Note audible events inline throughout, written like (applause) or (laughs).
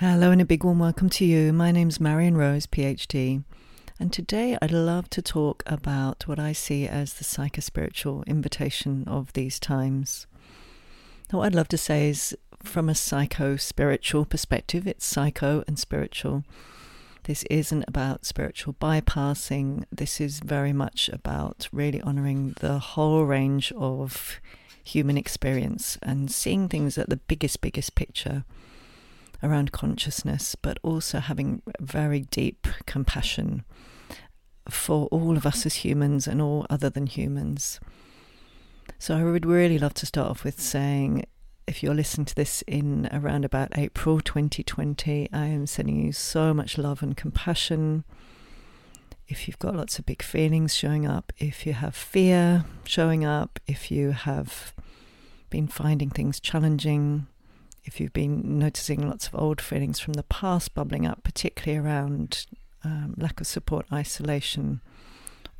Hello and a big warm welcome to you. My name's Marion Rose, PhD, and today I'd love to talk about what I see as the psychospiritual invitation of these times. Now, what I'd love to say is from a psycho-spiritual perspective, it's psycho and spiritual. This isn't about spiritual bypassing. This is very much about really honoring the whole range of human experience and seeing things at the biggest, biggest picture around consciousness, but also having very deep compassion for all of us as humans and all other than humans. So I would really love to start off with saying if you're listening to this in around about April 2020, I am sending you so much love and compassion. If you've got lots of big feelings showing up, if you have fear showing up, if you have been finding things challenging, if you've been noticing lots of old feelings from the past bubbling up, particularly around um, lack of support, isolation,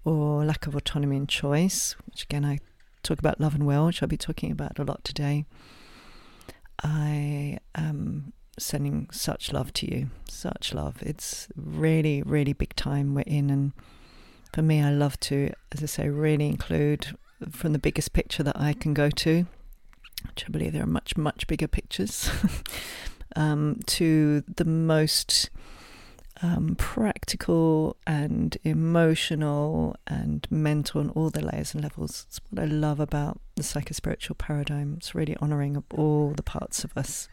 or lack of autonomy and choice, which again I talk about love and will, which I'll be talking about a lot today. I am sending such love to you, such love. It's really, really big time we're in, and for me, I love to, as I say, really include from the biggest picture that I can go to which I believe there are much, much bigger pictures, (laughs) um, to the most um, practical and emotional and mental and all the layers and levels. It's what I love about the psychospiritual paradigm. It's really honouring of all the parts of us,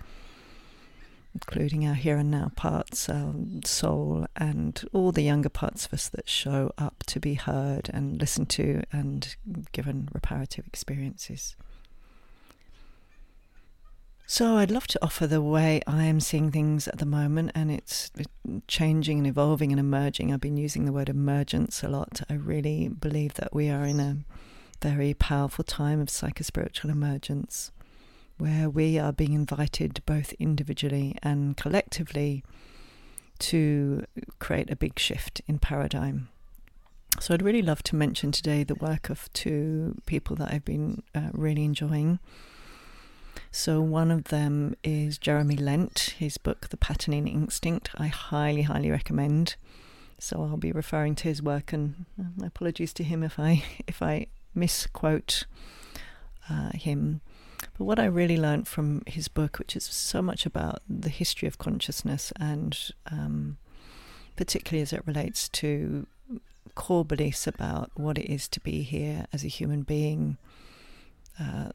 including our here and now parts, our soul, and all the younger parts of us that show up to be heard and listened to and given reparative experiences. So I'd love to offer the way I am seeing things at the moment, and it's changing and evolving and emerging. I've been using the word emergence a lot. I really believe that we are in a very powerful time of psychospiritual emergence, where we are being invited both individually and collectively to create a big shift in paradigm. So I'd really love to mention today the work of two people that I've been uh, really enjoying. So, one of them is Jeremy Lent, his book, The Patterning Instinct. I highly, highly recommend. So, I'll be referring to his work, and uh, apologies to him if I (laughs) if I misquote uh, him. But what I really learned from his book, which is so much about the history of consciousness, and um, particularly as it relates to core beliefs about what it is to be here as a human being. Uh,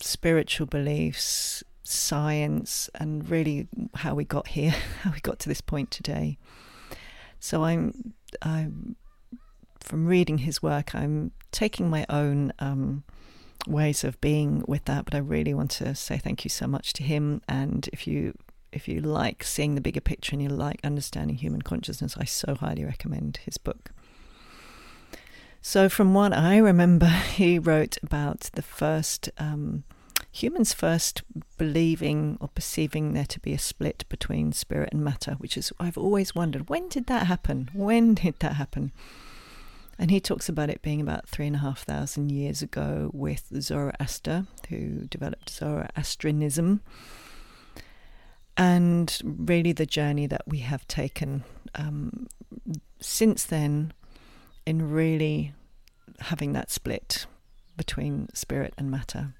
spiritual beliefs, science, and really how we got here, (laughs) how we got to this point today. So I'm, I'm from reading his work, I'm taking my own um, ways of being with that. But I really want to say thank you so much to him. And if you if you like seeing the bigger picture and you like understanding human consciousness, I so highly recommend his book. So, from what I remember, (laughs) he wrote about the first um, humans first believing or perceiving there to be a split between spirit and matter, which is I've always wondered when did that happen? When (laughs) did that happen? And he talks about it being about three and a half thousand years ago with Zoroaster, who developed Zoroastrianism, and really the journey that we have taken um, since then in really having that split between spirit and matter.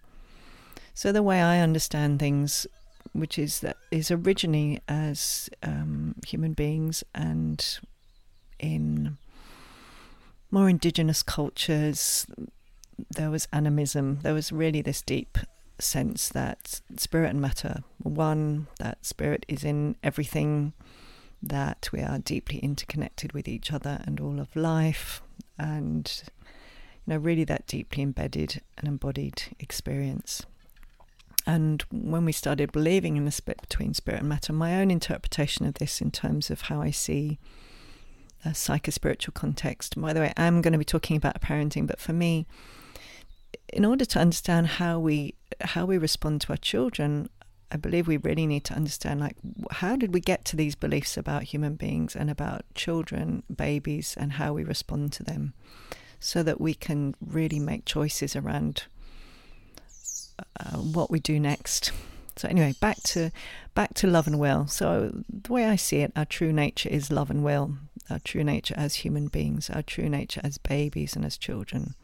So the way I understand things, which is that is originally as um, human beings and in more indigenous cultures, there was animism. There was really this deep sense that spirit and matter were one, that spirit is in everything, that we are deeply interconnected with each other and all of life, and you know, really that deeply embedded and embodied experience. And when we started believing in the split between spirit and matter, my own interpretation of this in terms of how I see a psychospiritual context, by the way, I'm going to be talking about parenting, but for me, in order to understand how we how we respond to our children, I believe we really need to understand like how did we get to these beliefs about human beings and about children, babies, and how we respond to them, so that we can really make choices around uh, what we do next. So anyway, back to back to love and will. So the way I see it, our true nature is love and will. Our true nature as human beings, our true nature as babies and as children,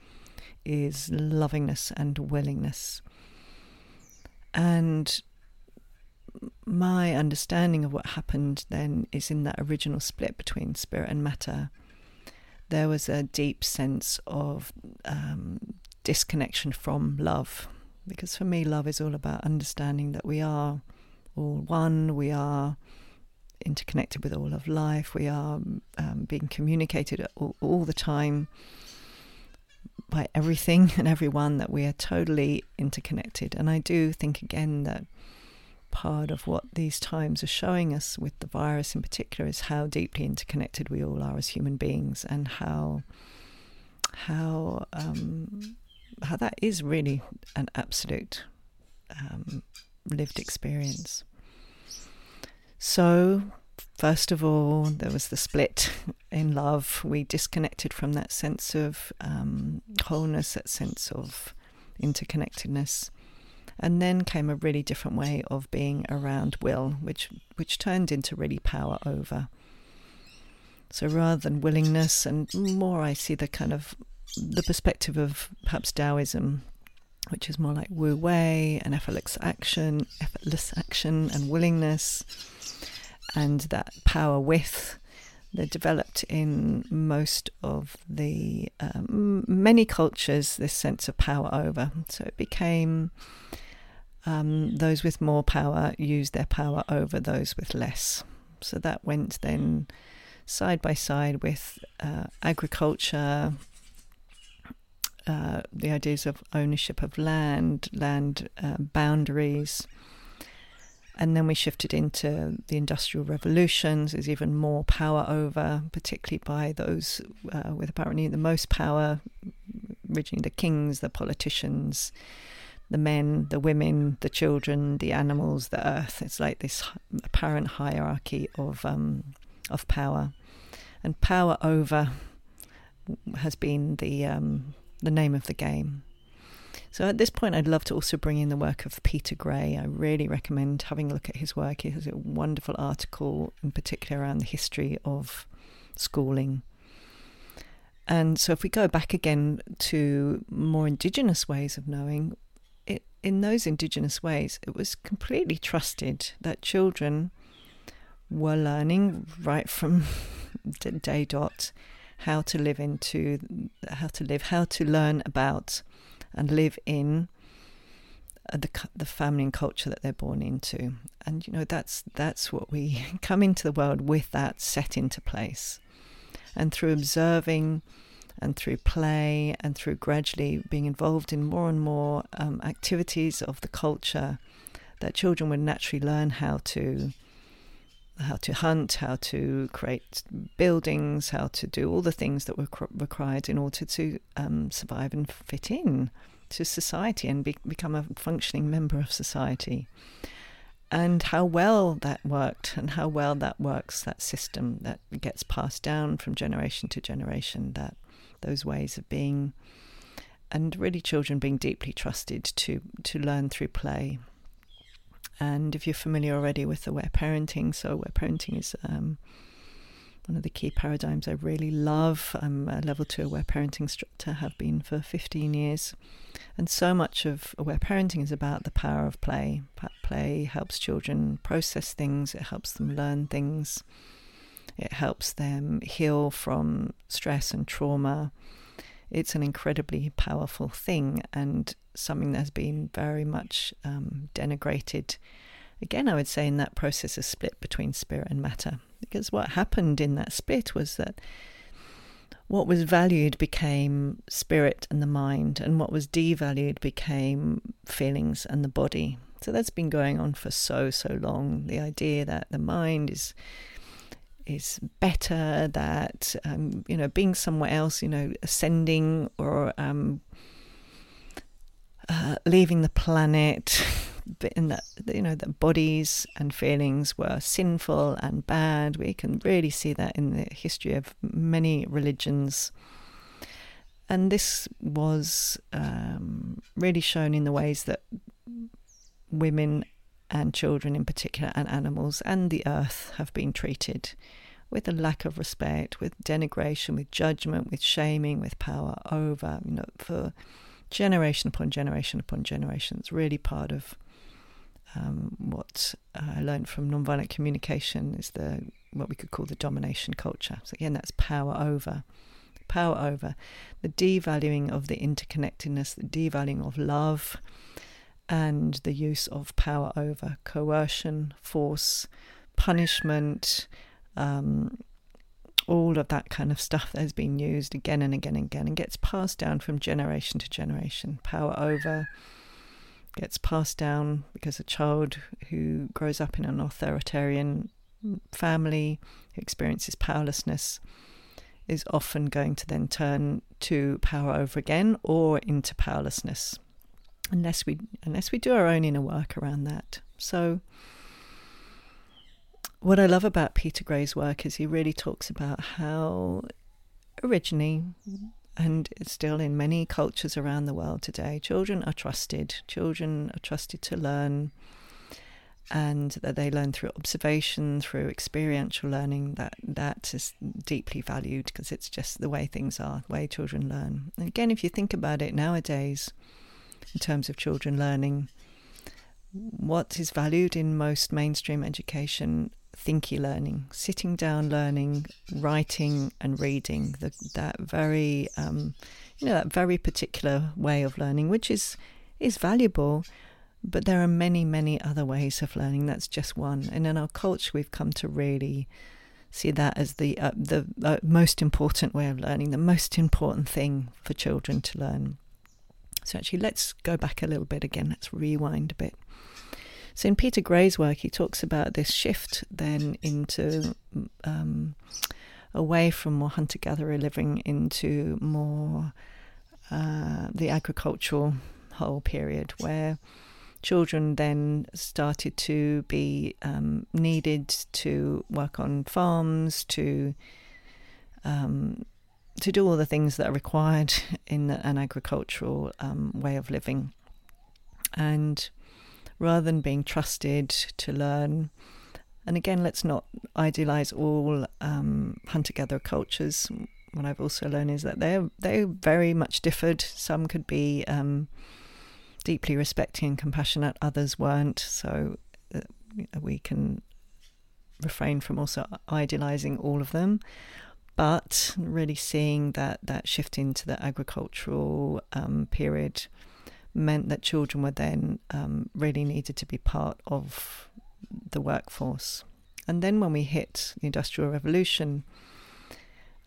is lovingness and willingness. And my understanding of what happened then is in that original split between spirit and matter. There was a deep sense of um, disconnection from love because for me, love is all about understanding that we are all one, we are interconnected with all of life, we are um, being communicated all, all the time by everything (laughs) and everyone, that we are totally interconnected. And I do think again that part of what these times are showing us with the virus in particular is how deeply interconnected we all are as human beings and how how um, how that is really an absolute um, lived experience. So, first of all, there was the split (laughs) in love. We disconnected from that sense of um, wholeness, that sense of interconnectedness. And then came a really different way of being around will, which which turned into really power over. So rather than willingness and more, I see the kind of the perspective of perhaps Taoism, which is more like Wu Wei and effortless action, effortless action and willingness, and that power with. They're developed in most of the um, many cultures. This sense of power over, so it became um, those with more power use their power over those with less. So that went then side by side with uh, agriculture, uh, the ideas of ownership of land, land uh, boundaries. And then we shifted into the Industrial Revolutions. There's even more power over, particularly by those uh, with apparently the most power, originally the kings, the politicians, the men, the women, the children, the animals, the earth. It's like this apparent hierarchy of um, of power, and power over has been the um, the name of the game. So at this point, I'd love to also bring in the work of Peter Gray. I really recommend having a look at his work. He has a wonderful article, in particular, around the history of schooling. And so, if we go back again to more indigenous ways of knowing, it, in those indigenous ways, it was completely trusted that children were learning right from (laughs) day dot how to live into how to live, how to learn about and live in uh, the the family and culture that they're born into. And you know that's that's what we (laughs) come into the world with that set into place. And through observing and through play and through gradually being involved in more and more um, activities of the culture, that children would naturally learn how to how to hunt, how to create buildings, how to do all the things that were required in order to um, survive and fit in to society and be- become a functioning member of society. And how well that worked, and how well that works, that system that gets passed down from generation to generation, that those ways of being, and really children being deeply trusted to, to learn through play and if you're familiar already with the aware parenting, so aware parenting is um, one of the key paradigms I really love. I'm a level two aware parenting instructor, have been for 15 years. And so much of aware parenting is about the power of play. Play helps children process things, it helps them learn things, it helps them heal from stress and trauma. It's an incredibly powerful thing. And something that has been very much um, denigrated. Again, I would say in that process of split between spirit and matter, because what happened in that split was that what was valued became spirit and the mind, and what was devalued became feelings and the body. So that's been going on for so so long. The idea that the mind is is better, that um, you know being somewhere else, you know, ascending or um, uh, leaving the planet, (laughs) in that you know that bodies and feelings were sinful and bad. We can really see that in the history of many religions, and this was um, really shown in the ways that women and children in particular, and animals and the earth have been treated with a lack of respect, with denigration, with judgment, with shaming, with power over, you know, for generation upon generation upon generation. It's really part of um, what I learned from nonviolent communication is the what we could call the domination culture. So again, that's power over, power over, the devaluing of the interconnectedness, the devaluing of love, and the use of power over coercion, force, punishment, um, all of that kind of stuff that has been used again and again and again and gets passed down from generation to generation. Power over gets passed down because a child who grows up in an authoritarian family who experiences powerlessness is often going to then turn to power over again or into powerlessness unless we unless we do our own inner work around that. So what I love about Peter Gray's work is he really talks about how originally and still in many cultures around the world today, children are trusted. Children are trusted to learn, and that they learn through observation, through experiential learning. That that is deeply valued because it's just the way things are, the way children learn. And again, if you think about it nowadays, in terms of children learning, what is valued in most mainstream education thinky learning, sitting down learning, writing and reading, the, that very, um, you know, that very particular way of learning, which is is valuable. But there are many, many other ways of learning. That's just one. And in our culture, we've come to really see that as the uh, the uh, most important way of learning, the most important thing for children to learn. So actually, let's go back a little bit again. Let's rewind a bit. So in Peter Gray's work, he talks about this shift then into um, away from more hunter gatherer living into more uh, the agricultural whole period where children then started to be um, needed to work on farms to um, to do all the things that are required (laughs) in an agricultural um, way of living and rather than being trusted to learn. And again, let's not idealize all um, hunter gatherer cultures. What I've also learned is that they're they very much differed. Some could be um, deeply respecting and compassionate, others weren't. So uh, we can refrain from also idealizing all of them but really seeing that that shift into the agricultural um, period meant that children were then um, really needed to be part of the workforce. And then when we hit the Industrial Revolution,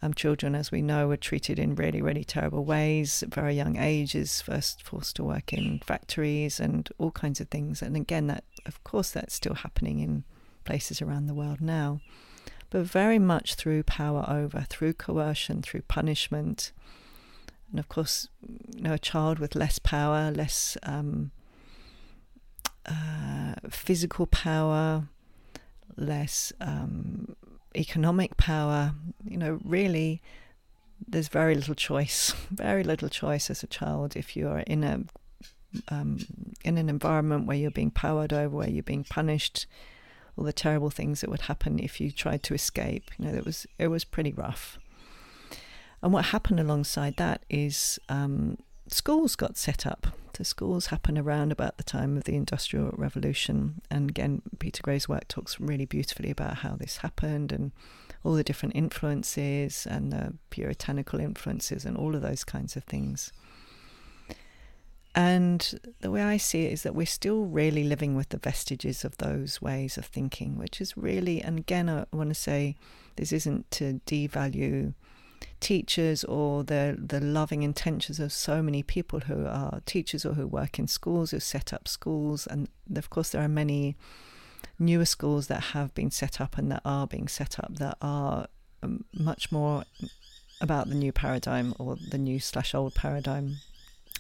um, children, as we know, were treated in really, really terrible ways at very young ages, first forced to work in factories and all kinds of things. And again, that, of course, that's still happening in places around the world now, but very much through power over, through coercion, through punishment, and of course, you know, a child with less power, less um, uh, physical power, less um, economic power, you know, really, there's very little choice, (laughs) very little choice as a child if you are in a um, in an environment where you're being powered over, where you're being punished, all the terrible things that would happen if you tried to escape. You know, it was it was pretty rough. And what happened alongside that is um, schools got set up. So schools happen around about the time of the Industrial Revolution. And again, Peter Gray's work talks really beautifully about how this happened and all the different influences and the puritanical influences and all of those kinds of things. And the way I see it is that we're still really living with the vestiges of those ways of thinking, which is really, and again, I want to say this isn't to devalue teachers or the the loving intentions of so many people who are teachers or who work in schools who set up schools. And of course there are many newer schools that have been set up and that are being set up that are um, much more about the new paradigm or the new slash old paradigm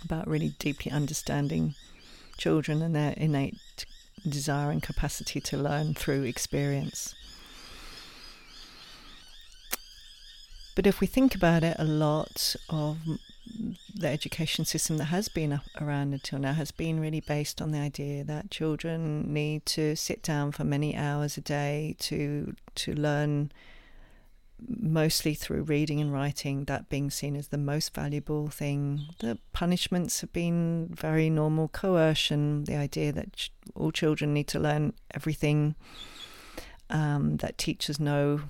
about really deeply understanding children and their innate desire and capacity to learn through experience. But if we think about it, a lot of the education system that has been around until now has been really based on the idea that children need to sit down for many hours a day to to learn mostly through reading and writing, that being seen as the most valuable thing. The punishments have been very normal coercion, the idea that all children need to learn everything um, that teachers know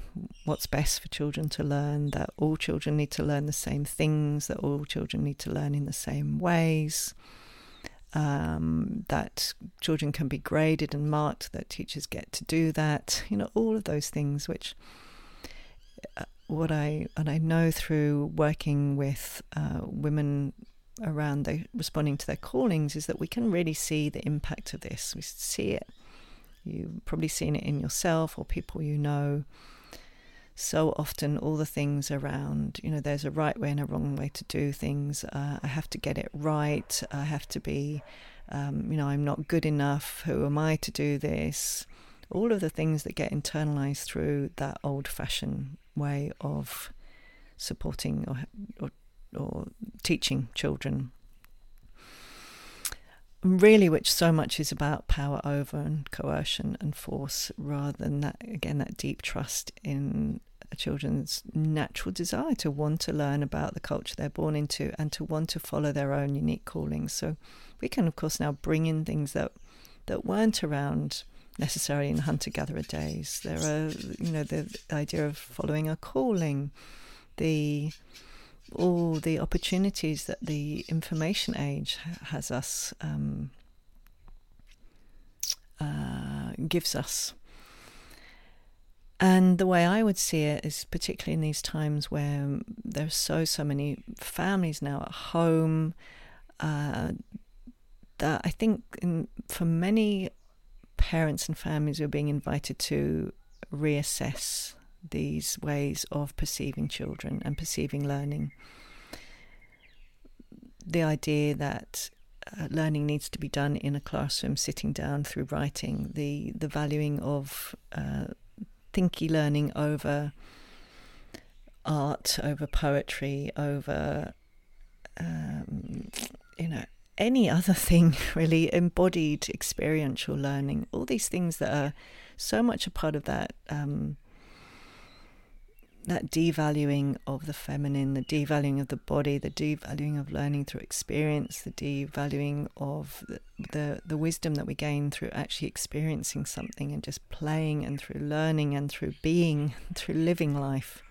what's best for children to learn, that all children need to learn the same things, that all children need to learn in the same ways, um, that children can be graded and marked, that teachers get to do that. You know, all of those things which. What I and I know through working with uh, women around the, responding to their callings is that we can really see the impact of this. We see it You've probably seen it in yourself or people you know. So often, all the things around, you know, there's a right way and a wrong way to do things. Uh, I have to get it right. I have to be, um, you know, I'm not good enough. Who am I to do this? All of the things that get internalized through that old fashioned way of supporting or, or, or teaching children. Really which so much is about power over and coercion and force rather than that again that deep trust in a children's natural desire to want to learn about the culture they're born into and to want to follow their own unique callings. So we can of course now bring in things that that weren't around necessarily in hunter gatherer days there are you know the idea of following a calling the all the opportunities that the information age has us um, uh, gives us. And the way I would see it is particularly in these times where there's so so many families now at home uh, that I think in, for many parents and families are being invited to reassess these ways of perceiving children and perceiving learning. The idea that uh, learning needs to be done in a classroom, sitting down through writing, the, the valuing of uh, thinky learning over art, over poetry, over, um, you know, any other thing (laughs) really, embodied experiential learning, all these things that are so much a part of that. Um, that devaluing of the feminine, the devaluing of the body, the devaluing of learning through experience, the devaluing of the, the, the wisdom that we gain through actually experiencing something and just playing and through learning and through being, (laughs) through living life.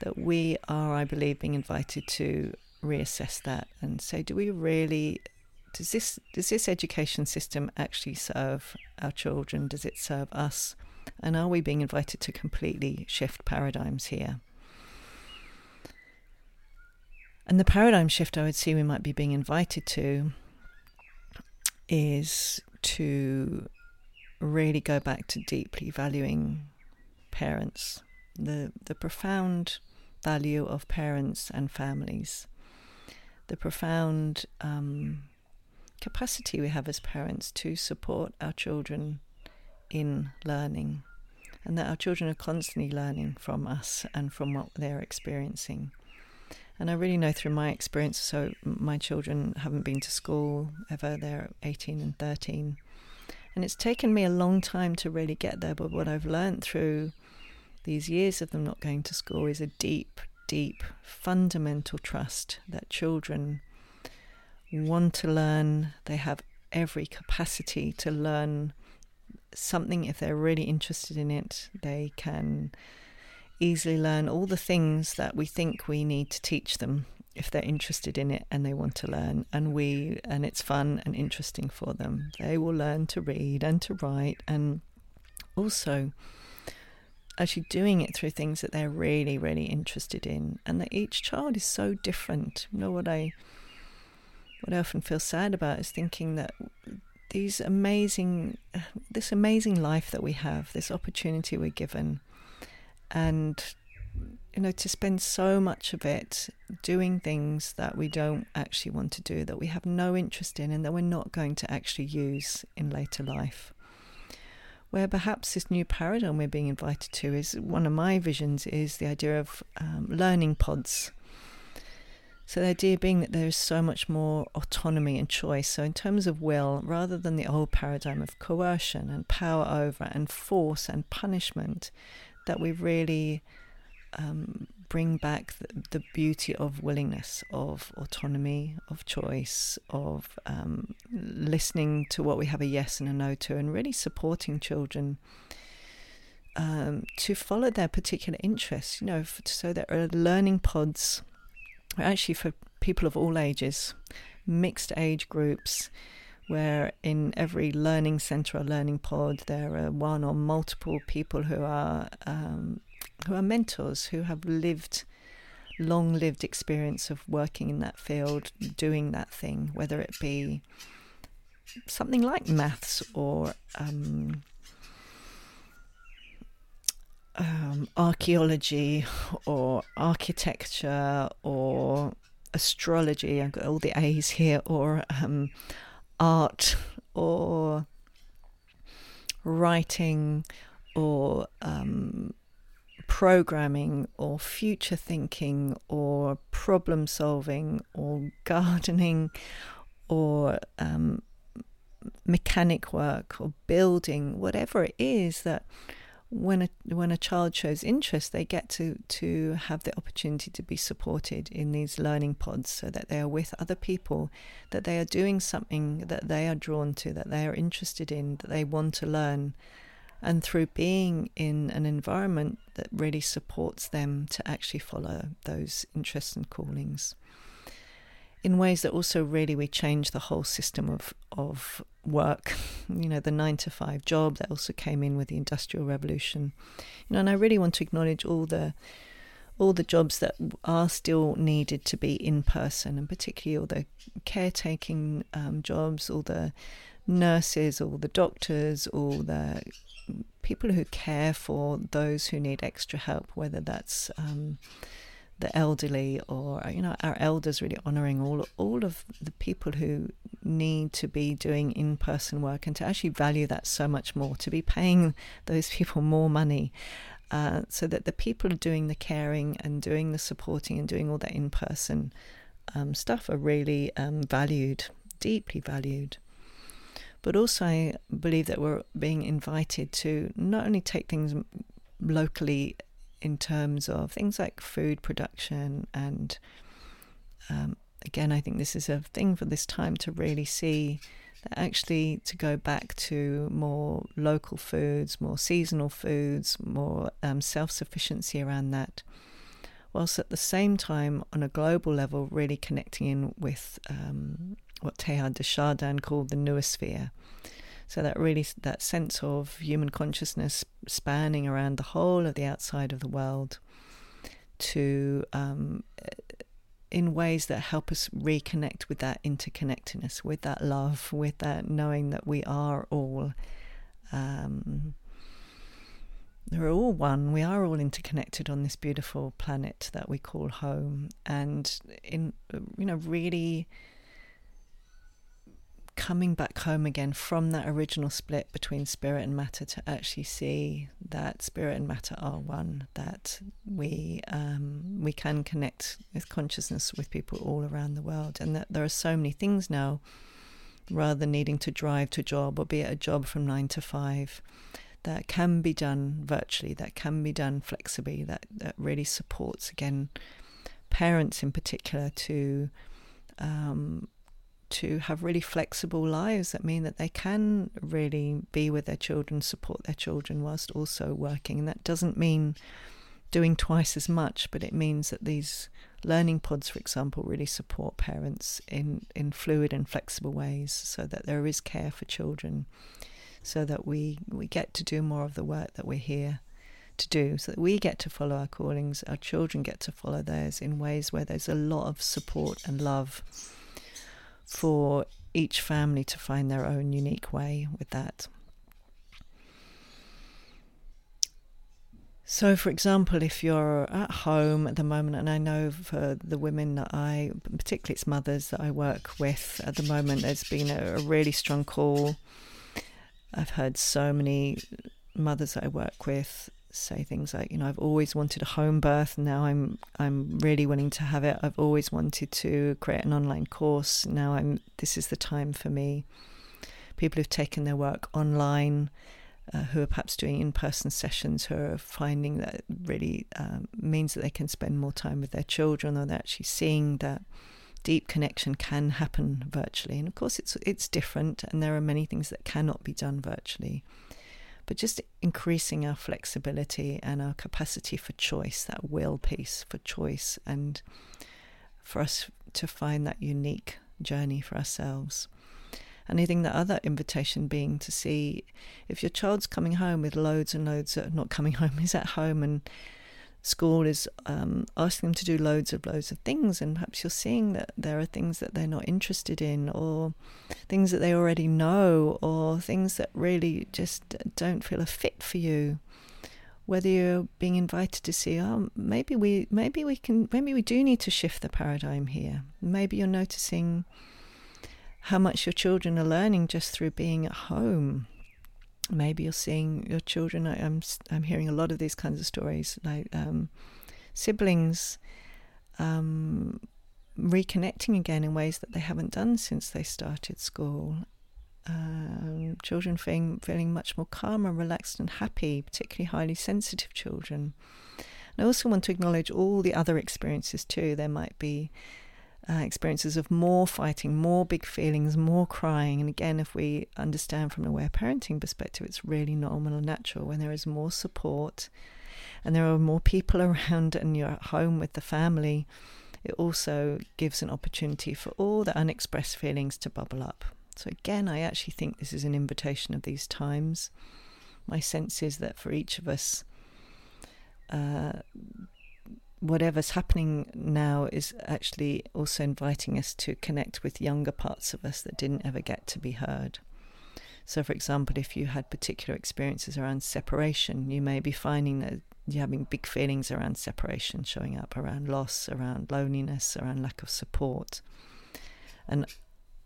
That we are, I believe, being invited to reassess that and say, do we really does this does this education system actually serve our children? Does it serve us? And are we being invited to completely shift paradigms here? And the paradigm shift I would see we might be being invited to is to really go back to deeply valuing parents, the, the profound value of parents and families, the profound um, capacity we have as parents to support our children in learning, and that our children are constantly learning from us and from what they're experiencing. And I really know through my experience, so my children haven't been to school ever, they're 18 and 13. And it's taken me a long time to really get there, but what I've learned through these years of them not going to school is a deep, deep, fundamental trust that children want to learn, they have every capacity to learn something, if they're really interested in it, they can easily learn all the things that we think we need to teach them if they're interested in it and they want to learn. And we and it's fun and interesting for them. They will learn to read and to write and also actually doing it through things that they're really really interested in and that each child is so different you know what i what i often feel sad about is thinking that these amazing, this amazing life that we have, this opportunity we're given, and you know, to spend so much of it doing things that we don't actually want to do, that we have no interest in, and that we're not going to actually use in later life. Where perhaps this new paradigm we're being invited to is one of my visions is the idea of um, learning pods So the idea being that there is so much more autonomy and choice. So in terms of will, rather than the old paradigm of coercion and power over and force and punishment, that we really um, bring back the, the, beauty of willingness, of autonomy, of choice, of um, listening to what we have a yes and a no to, and really supporting children um, to follow their particular interests. You know, so there are learning pods, actually for people of all ages, mixed age groups. Where in every learning centre or learning pod there are one or multiple people who are um, who are mentors who have lived long lived experience of working in that field, doing that thing, whether it be something like maths or um, um, archaeology or architecture or astrology. I've got all the A's here, or um, art or writing or um, programming or future thinking or problem solving or gardening or um, mechanic work or building, whatever it is that when a when a child shows interest, they get to to have the opportunity to be supported in these learning pods, so that they are with other people, that they are doing something that they are drawn to, that they are interested in, that they want to learn, and through being in an environment that really supports them to actually follow those interests and callings in ways that also really we change the whole system of of work. (laughs) You know, the nine to five job that also came in with the industrial revolution. You know, and I really want to acknowledge all the all the jobs that are still needed to be in person, and particularly all the caretaking um, jobs, all the nurses, all the doctors, all the people who care for those who need extra help, whether that's um, the elderly or you know our elders really honoring all all of the people who need to be doing in-person work and to actually value that so much more to be paying those people more money uh, so that the people doing the caring and doing the supporting and doing all that in-person um, stuff are really um, valued deeply valued but also I believe that we're being invited to not only take things locally in terms of things like food production and um, again i think this is a thing for this time to really see that actually to go back to more local foods more seasonal foods more um, self-sufficiency around that whilst at the same time on a global level really connecting in with um, what Teilhard de Chardin called the noosphere so that really that sense of human consciousness spanning around the whole of the outside of the world to um, in ways that help us reconnect with that interconnectedness, with that love, with that knowing that we are all. Um, we're all one. We are all interconnected on this beautiful planet that we call home, and in you know really coming back home again from that original split between spirit and matter to actually see that spirit and matter are one, that we um, we can connect with consciousness with people all around the world, and that there are so many things now, rather than needing to drive to a job or be at a job from nine to five, that can be done virtually, that can be done flexibly, that that really supports again parents in particular to um, to have really flexible lives that mean that they can really be with their children, support their children whilst also working. And that doesn't mean doing twice as much, but it means that these learning pods, for example, really support parents in, in fluid and flexible ways so that there is care for children, so that we, we get to do more of the work that we're here to do, so that we get to follow our callings, our children get to follow theirs in ways where there's a lot of support and love for each family to find their own unique way with that. So, for example, if you're at home at the moment, and I know for the women that I, particularly it's mothers that I work with at the moment, there's been a, a really strong call. I've heard so many mothers that I work with say things like, you know, I've always wanted a home birth. Now I'm I'm really willing to have it. I've always wanted to create an online course. Now I'm this is the time for me. People who've taken their work online, uh, who are perhaps doing in-person sessions, who are finding that really um, means that they can spend more time with their children, or they're actually seeing that deep connection can happen virtually. And of course, it's it's different, and there are many things that cannot be done virtually but just increasing our flexibility and our capacity for choice, that will piece for choice, and for us to find that unique journey for ourselves. And I think the other invitation being to see if your child's coming home with loads and loads not coming (laughs) home, is at home and school is um, asking them to do loads of loads of things, and perhaps you're seeing that there are things that they're not interested in, or things that they already know, or things that really just don't feel a fit for you. Whether you're being invited to see, oh, maybe we, maybe we can, maybe we do need to shift the paradigm here. Maybe you're noticing how much your children are learning just through being at home maybe you're seeing your children. I, am I'm, I'm hearing a lot of these kinds of stories, like um, siblings um, reconnecting again in ways that they haven't done since they started school. Um, children feeling feeling much more calm and relaxed and happy, particularly highly sensitive children. And I also want to acknowledge all the other experiences too. There might be uh, experiences of more fighting, more big feelings, more crying. And again, if we understand from an aware parenting perspective, it's really normal and natural when there is more support and there are more people (laughs) around and you're at home with the family. It also gives an opportunity for all the unexpressed feelings to bubble up. So, again, I actually think this is an invitation of these times. My sense is that for each of us, uh, whatever's happening now is actually also inviting us to connect with younger parts of us that didn't ever get to be heard. So, for example, if you had particular experiences around separation, you may be finding that you're having big feelings around separation showing up, around loss, around loneliness, around lack of support. And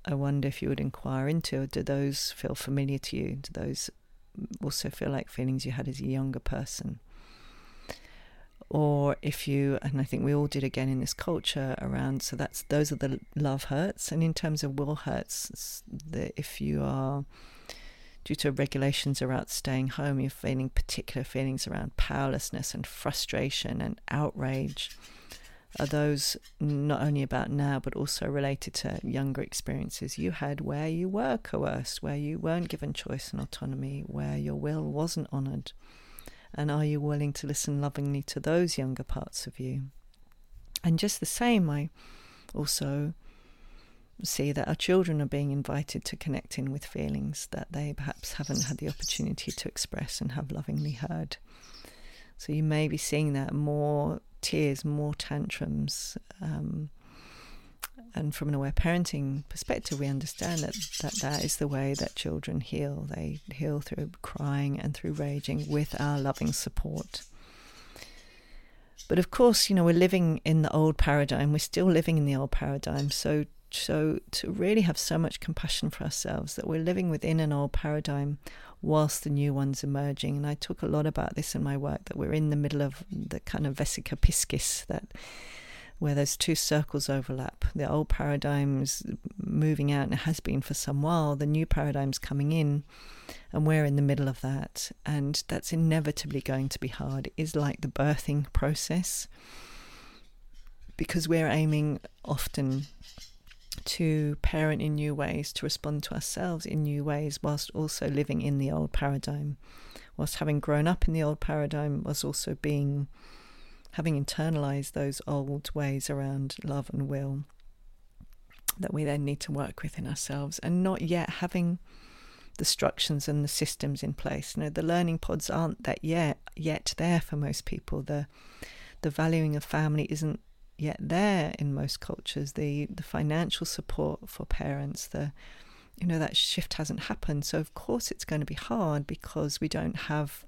I wonder if you would inquire into do those feel familiar to you? Do those also feel like feelings you had as a younger person? Or if you and I think we all did again in this culture around so that's those are the love hurts. And in terms of will hurts the, if you are due to regulations around staying home you're feeling particular feelings around powerlessness and frustration and outrage are those not only about now but also related to younger experiences you had where you were coerced where you weren't given choice and autonomy where your will wasn't honored and are you willing to listen lovingly to those younger parts of you? And just the same, I also see that our children are being invited to connect in with feelings that they perhaps haven't had the opportunity to express and have lovingly heard. So you may be seeing that more tears, more tantrums, um, and from an aware parenting perspective, we understand that, that that is the way that children heal. They heal through crying and through raging with our loving support. But of course, you know, we're living in the old paradigm. We're still living in the old paradigm. So, so to really have so much compassion for ourselves that we're living within an old paradigm whilst the new one's emerging. And I talk a lot about this in my work that we're in the middle of the kind of vesica piscis that where those two circles overlap. The old paradigm is moving out and has been for some while. The new paradigm's coming in, and we're in the middle of that. And that's inevitably going to be hard. It is like the birthing process because we're aiming often to parent in new ways, to respond to ourselves in new ways, whilst also living in the old paradigm. Whilst having grown up in the old paradigm, was also being having internalized those old ways around love and will that we then need to work with in ourselves and not yet having the structures and the systems in place. You know, the learning pods aren't that yet yet there for most people. The the valuing of family isn't yet there in most cultures. The the financial support for parents, the you know, that shift hasn't happened. So of course it's going to be hard because we don't have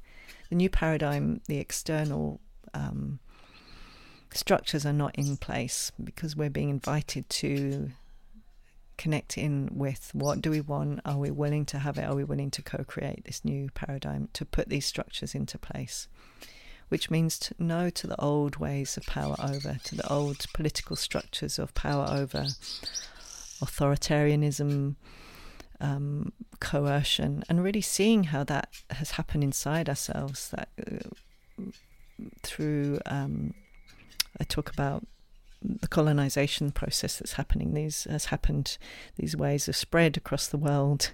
the new paradigm, the external um, structures are not in place because we're being invited to connect in with what do we want? Are we willing to have it? Are we willing to co create this new paradigm to put these structures into place? Which means to no to the old ways of power over, to the old political structures of power over, authoritarianism, um, coercion, and really seeing how that has happened inside ourselves. That uh, through, um, I talk about the colonization process that's happening. These has happened. These ways of spread across the world,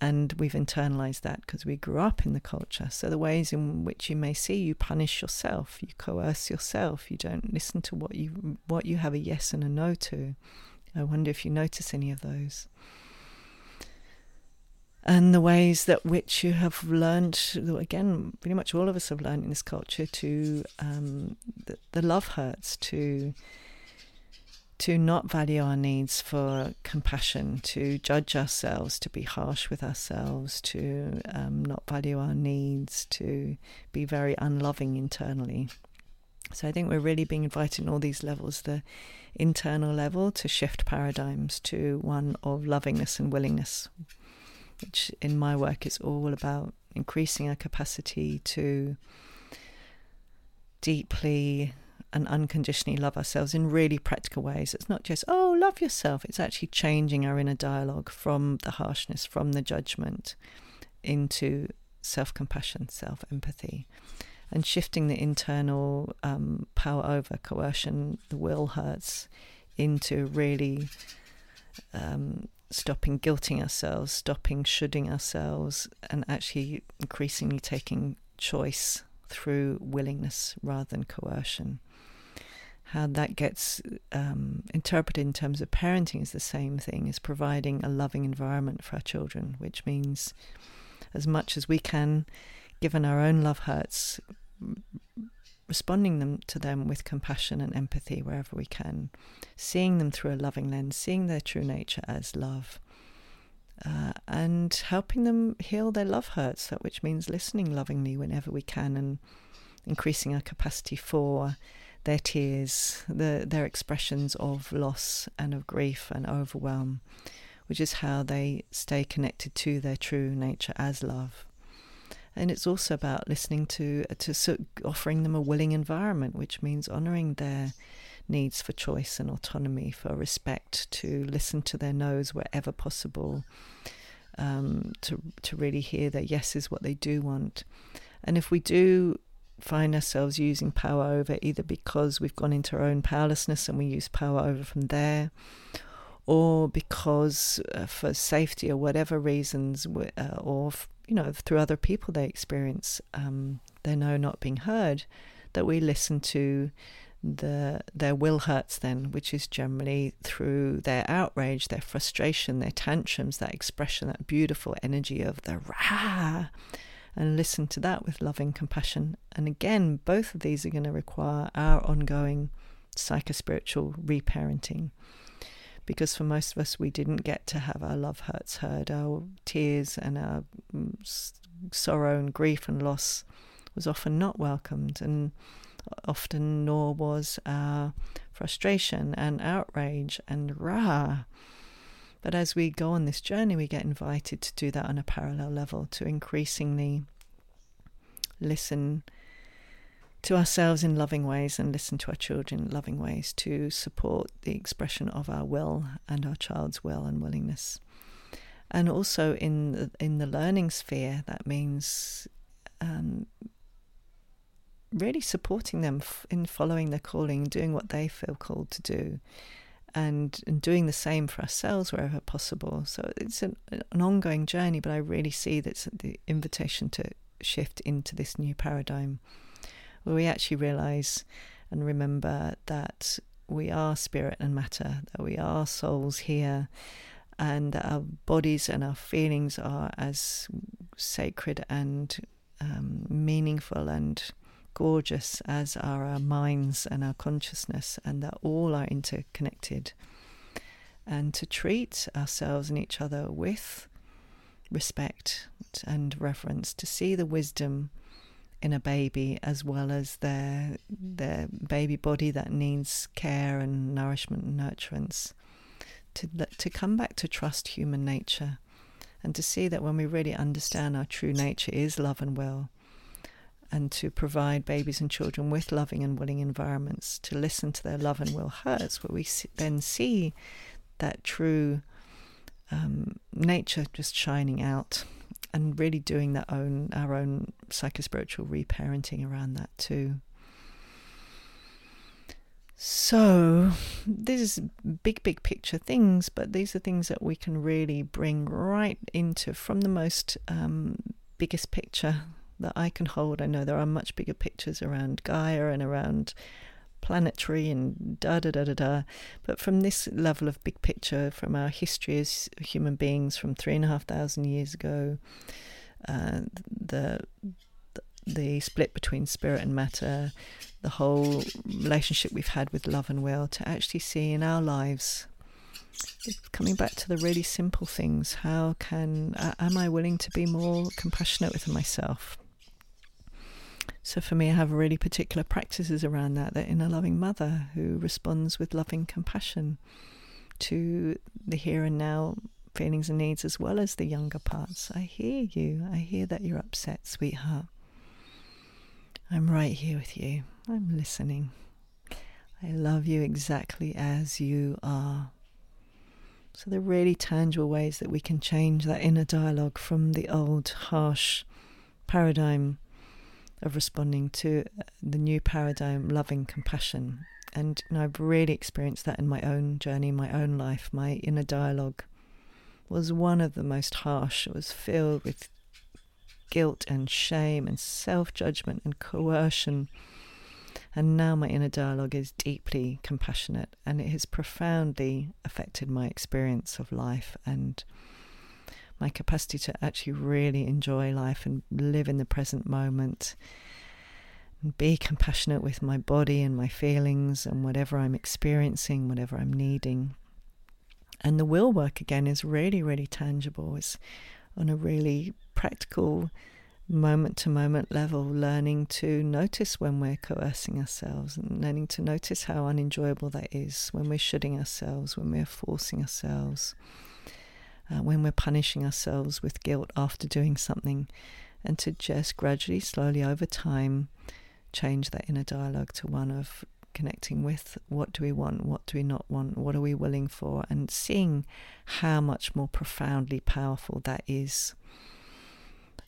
and we've internalized that because we grew up in the culture. So the ways in which you may see, you punish yourself, you coerce yourself, you don't listen to what you what you have a yes and a no to. I wonder if you notice any of those and the ways that which you have learned again pretty much all of us have learned in this culture to um, the, the, love hurts to to not value our needs for compassion to judge ourselves to be harsh with ourselves to um, not value our needs to be very unloving internally. So i think we're really being invited in all these levels the internal level to shift paradigms to one of lovingness and willingness which in my work is all about increasing our capacity to deeply and unconditionally love ourselves in really practical ways. It's not just, oh, love yourself. It's actually changing our inner dialogue from the harshness, from the judgment, into self compassion, self empathy, and shifting the internal um, power over coercion, the will hurts, into really um, stopping guilting ourselves, stopping shoulding ourselves, and actually increasingly taking choice through willingness rather than coercion. How that gets um, interpreted in terms of parenting is the same thing as providing a loving environment for our children, which means as much as we can, given our own love hurts, responding them to them with compassion and empathy wherever we can, seeing them through a loving lens, seeing their true nature as love, uh, and helping them heal their love hurts, which means listening lovingly whenever we can and increasing our capacity for their tears, the, their expressions of loss and of grief and overwhelm, which is how they stay connected to their true nature as love and it's also about listening to to offering them a willing environment, which means honouring their needs for choice and autonomy, for respect, to listen to their no's wherever possible, um, to to really hear their yeses, what they do want, and if we do find ourselves using power over either because we've gone into our own powerlessness and we use power over from there or because uh, for safety or whatever reasons uh, or you know, through other people they experience, um, they know not being heard, that we listen to the their will hurts then, which is generally through their outrage, their frustration, their tantrums, that expression, that beautiful energy of the rah, and listen to that with loving compassion. And again, both of these are going to require our ongoing psychospiritual reparenting because for most of us, we didn't get to have our love hurts heard. Our tears and our mm, sorrow and grief and loss was often not welcomed, and often nor was our frustration and outrage and rah. But as we go on this journey, we get invited to do that on a parallel level, to increasingly listen to ourselves in loving ways and listen to our children in loving ways to support the expression of our will and our child's will and willingness. And also in the, in the learning sphere, that means um, really supporting them in following their calling, doing what they feel called to do, and, and doing the same for ourselves wherever possible. So it's an, an ongoing journey, but I really see that's the invitation to shift into this new paradigm where we actually realize and remember that we are spirit and matter, that we are souls here, and that our bodies and our feelings are as sacred and um, meaningful and gorgeous as are our minds and our consciousness, and that all are interconnected. And to treat ourselves and each other with respect and reverence, to see the wisdom in a baby as well as their their baby body that needs care and nourishment and nurturance to to come back to trust human nature, and to see that when we really understand our true nature is love and will, and to provide babies and children with loving and willing environments to listen to their love and will hurts where we then see that true um, nature just shining out and really doing that own our own psychospiritual reparenting around that too. So, these big, big picture things, but these are things that we can really bring right into from the most um, biggest picture that I can hold. I know there are much bigger pictures around Gaia and around planetary and da da da da da. But from this level of big picture, from our history as human beings from three and a half thousand years ago, uh, the the split between spirit and matter, the whole relationship we've had with love and will, to actually see in our lives, coming back to the really simple things, how can, uh, am I willing to be more compassionate with myself? So for me, I have really particular practices around that. That in a loving mother who responds with loving compassion to the here and now feelings and needs as well as the younger parts. I hear you. I hear that you're upset, sweetheart. I'm right here with you. I'm listening. I love you exactly as you are. So, the really tangible ways that we can change that inner dialogue from the old harsh paradigm of responding to uh, the new paradigm, loving compassion. And you know, I've really experienced that in my own journey, my own life. My inner dialogue was one of the most harsh. It was filled with guilt and shame and self judgment and coercion. And now my inner dialogue is deeply compassionate and it has profoundly affected my experience of life and my capacity to actually really enjoy life and live in the present moment and be compassionate with my body and my feelings and whatever I'm experiencing, whatever I'm needing. And the will work again is really, really tangible. It's on a really practical, moment to moment level, learning to notice when we're coercing ourselves and learning to notice how unenjoyable that is when we're shoulding ourselves, when we're forcing ourselves, uh, when we're punishing ourselves with guilt after doing something, and to just gradually, slowly over time, change that inner dialogue to one of connecting with what do we want, what do we not want, what are we willing for, and seeing how much more profoundly powerful that is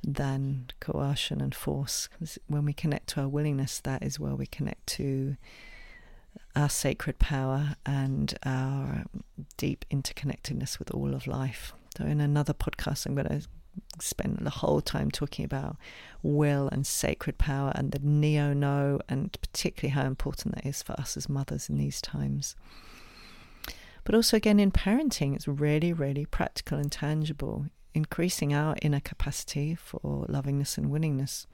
than coercion and force. When we connect to our willingness, that is where we connect to our sacred power and our deep interconnectedness with all of life. So, in another podcast, I'm going to spend the whole time talking about will and sacred power and the neo no, and particularly how important that is for us as mothers in these times. But also, again, in parenting, it's really, really practical and tangible. Increasing our inner capacity for lovingness and willingness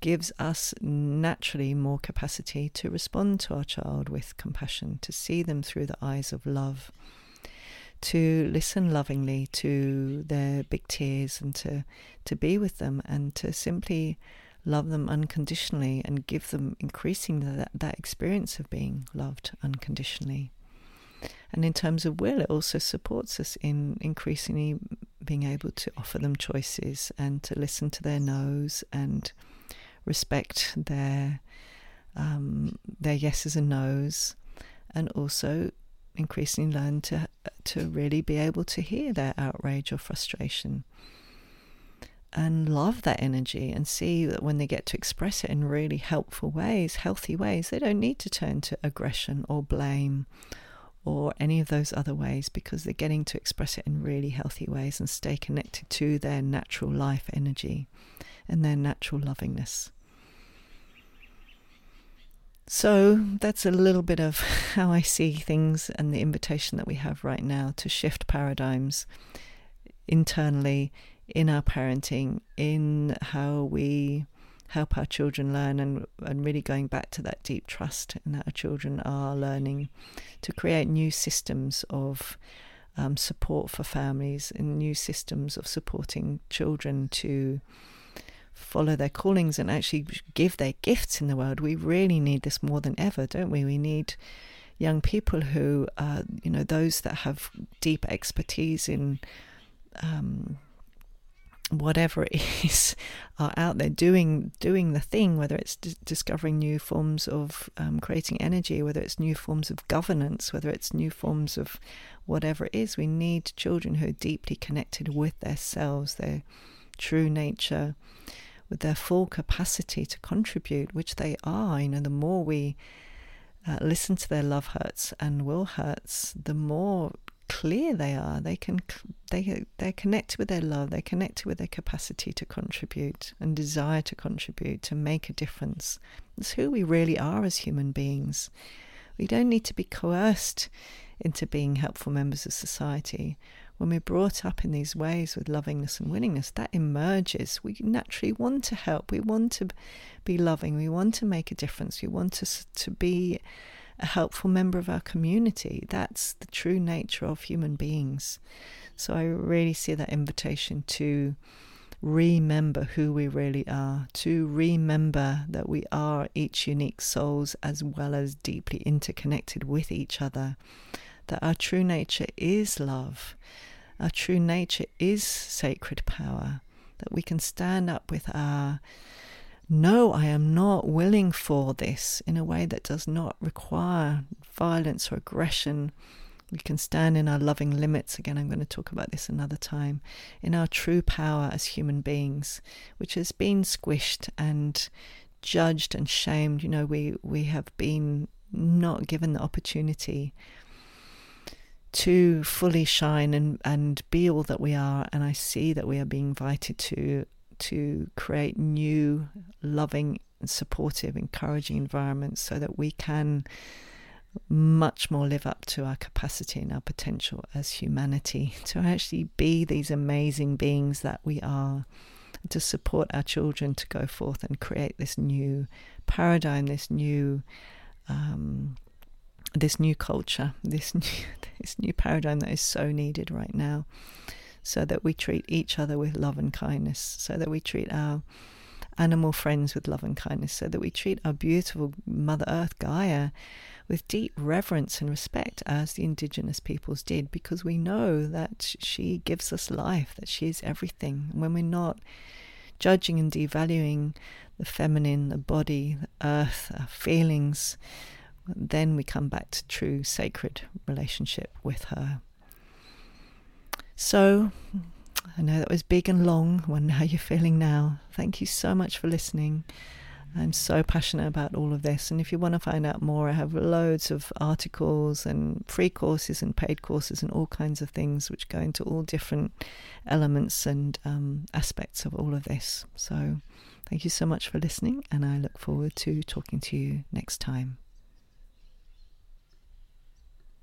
gives us naturally more capacity to respond to our child with compassion, to see them through the eyes of love to listen lovingly to their big tears and to, to be with them and to simply love them unconditionally and give them increasing that, that experience of being loved unconditionally. And in terms of will, it also supports us in increasingly being able to offer them choices and to listen to their no's and respect their um, their yeses and nos, and also increasingly learn to to really be able to hear their outrage or frustration and love that energy and see that when they get to express it in really helpful ways, healthy ways, they don't need to turn to aggression or blame or any of those other ways because they're getting to express it in really healthy ways and stay connected to their natural life energy and their natural lovingness. So that's a little bit of (laughs) how I see things and the invitation that we have right now to shift paradigms internally in our parenting, in how we help our children learn, and, and really going back to that deep trust in that our children are learning to create new systems of um, support for families and new systems of supporting children to follow their callings and actually give their gifts in the world. We really need this more than ever, don't we? We need young people who, uh, you know, those that have deep expertise in um, whatever it (laughs) is are out there doing doing the thing whether it's d- discovering new forms of um, creating energy whether it's new forms of governance whether it's new forms of whatever it is we need children who are deeply connected with their selves their true nature with their full capacity to contribute which they are you know the more we uh, listen to their love hurts and will hurts the more clear they are. They can they they're connected with their love. They're connected with their capacity to contribute and desire to contribute to make a difference. It's who we really are as human beings. We don't need to be coerced into being helpful members of society. When we're brought up in these ways with lovingness and willingness, that emerges. We naturally want to help. We want to be loving. We want to make a difference. We want to to be a helpful member of our community. That's the true nature of human beings. So I really see that invitation to remember who we really are, to remember that we are each unique souls as well as deeply interconnected with each other, that our true nature is love, our true nature is sacred power, that we can stand up with our no, I am not willing for this in a way that does not require violence or aggression. We can stand in our loving limits. Again, I'm going to talk about this another time. In our true power as human beings, which has been squished and judged and shamed. You know, we, we have been not given the opportunity to fully shine and, and be all that we are. And I see that we are being invited to to create new, loving, supportive, encouraging environments so that we can much more live up to our capacity and our potential as humanity (laughs) to actually be these amazing beings that we are, to support our children to go forth and create this new paradigm, this new. Um, this new culture, this (laughs) new, this new paradigm that is so needed right now so that we treat each other with love and kindness, so that we treat our animal friends with love and kindness, so that we treat our beautiful Mother Earth, Gaia, with deep reverence and respect as the indigenous peoples did, because we know that she gives us life, that she is everything. And when we're not judging and devaluing the feminine, the body, the earth, our feelings, then we come back to true sacred relationship with her. So, I know that was big and long. Wonder how you're feeling now. Thank you so much for listening. I'm so passionate about all of this. And if you want to find out more, I have loads of articles and free courses and paid courses and all kinds of things which go into all different elements and um, aspects of all of this. So thank you so much for listening, and I look forward to talking to you next time.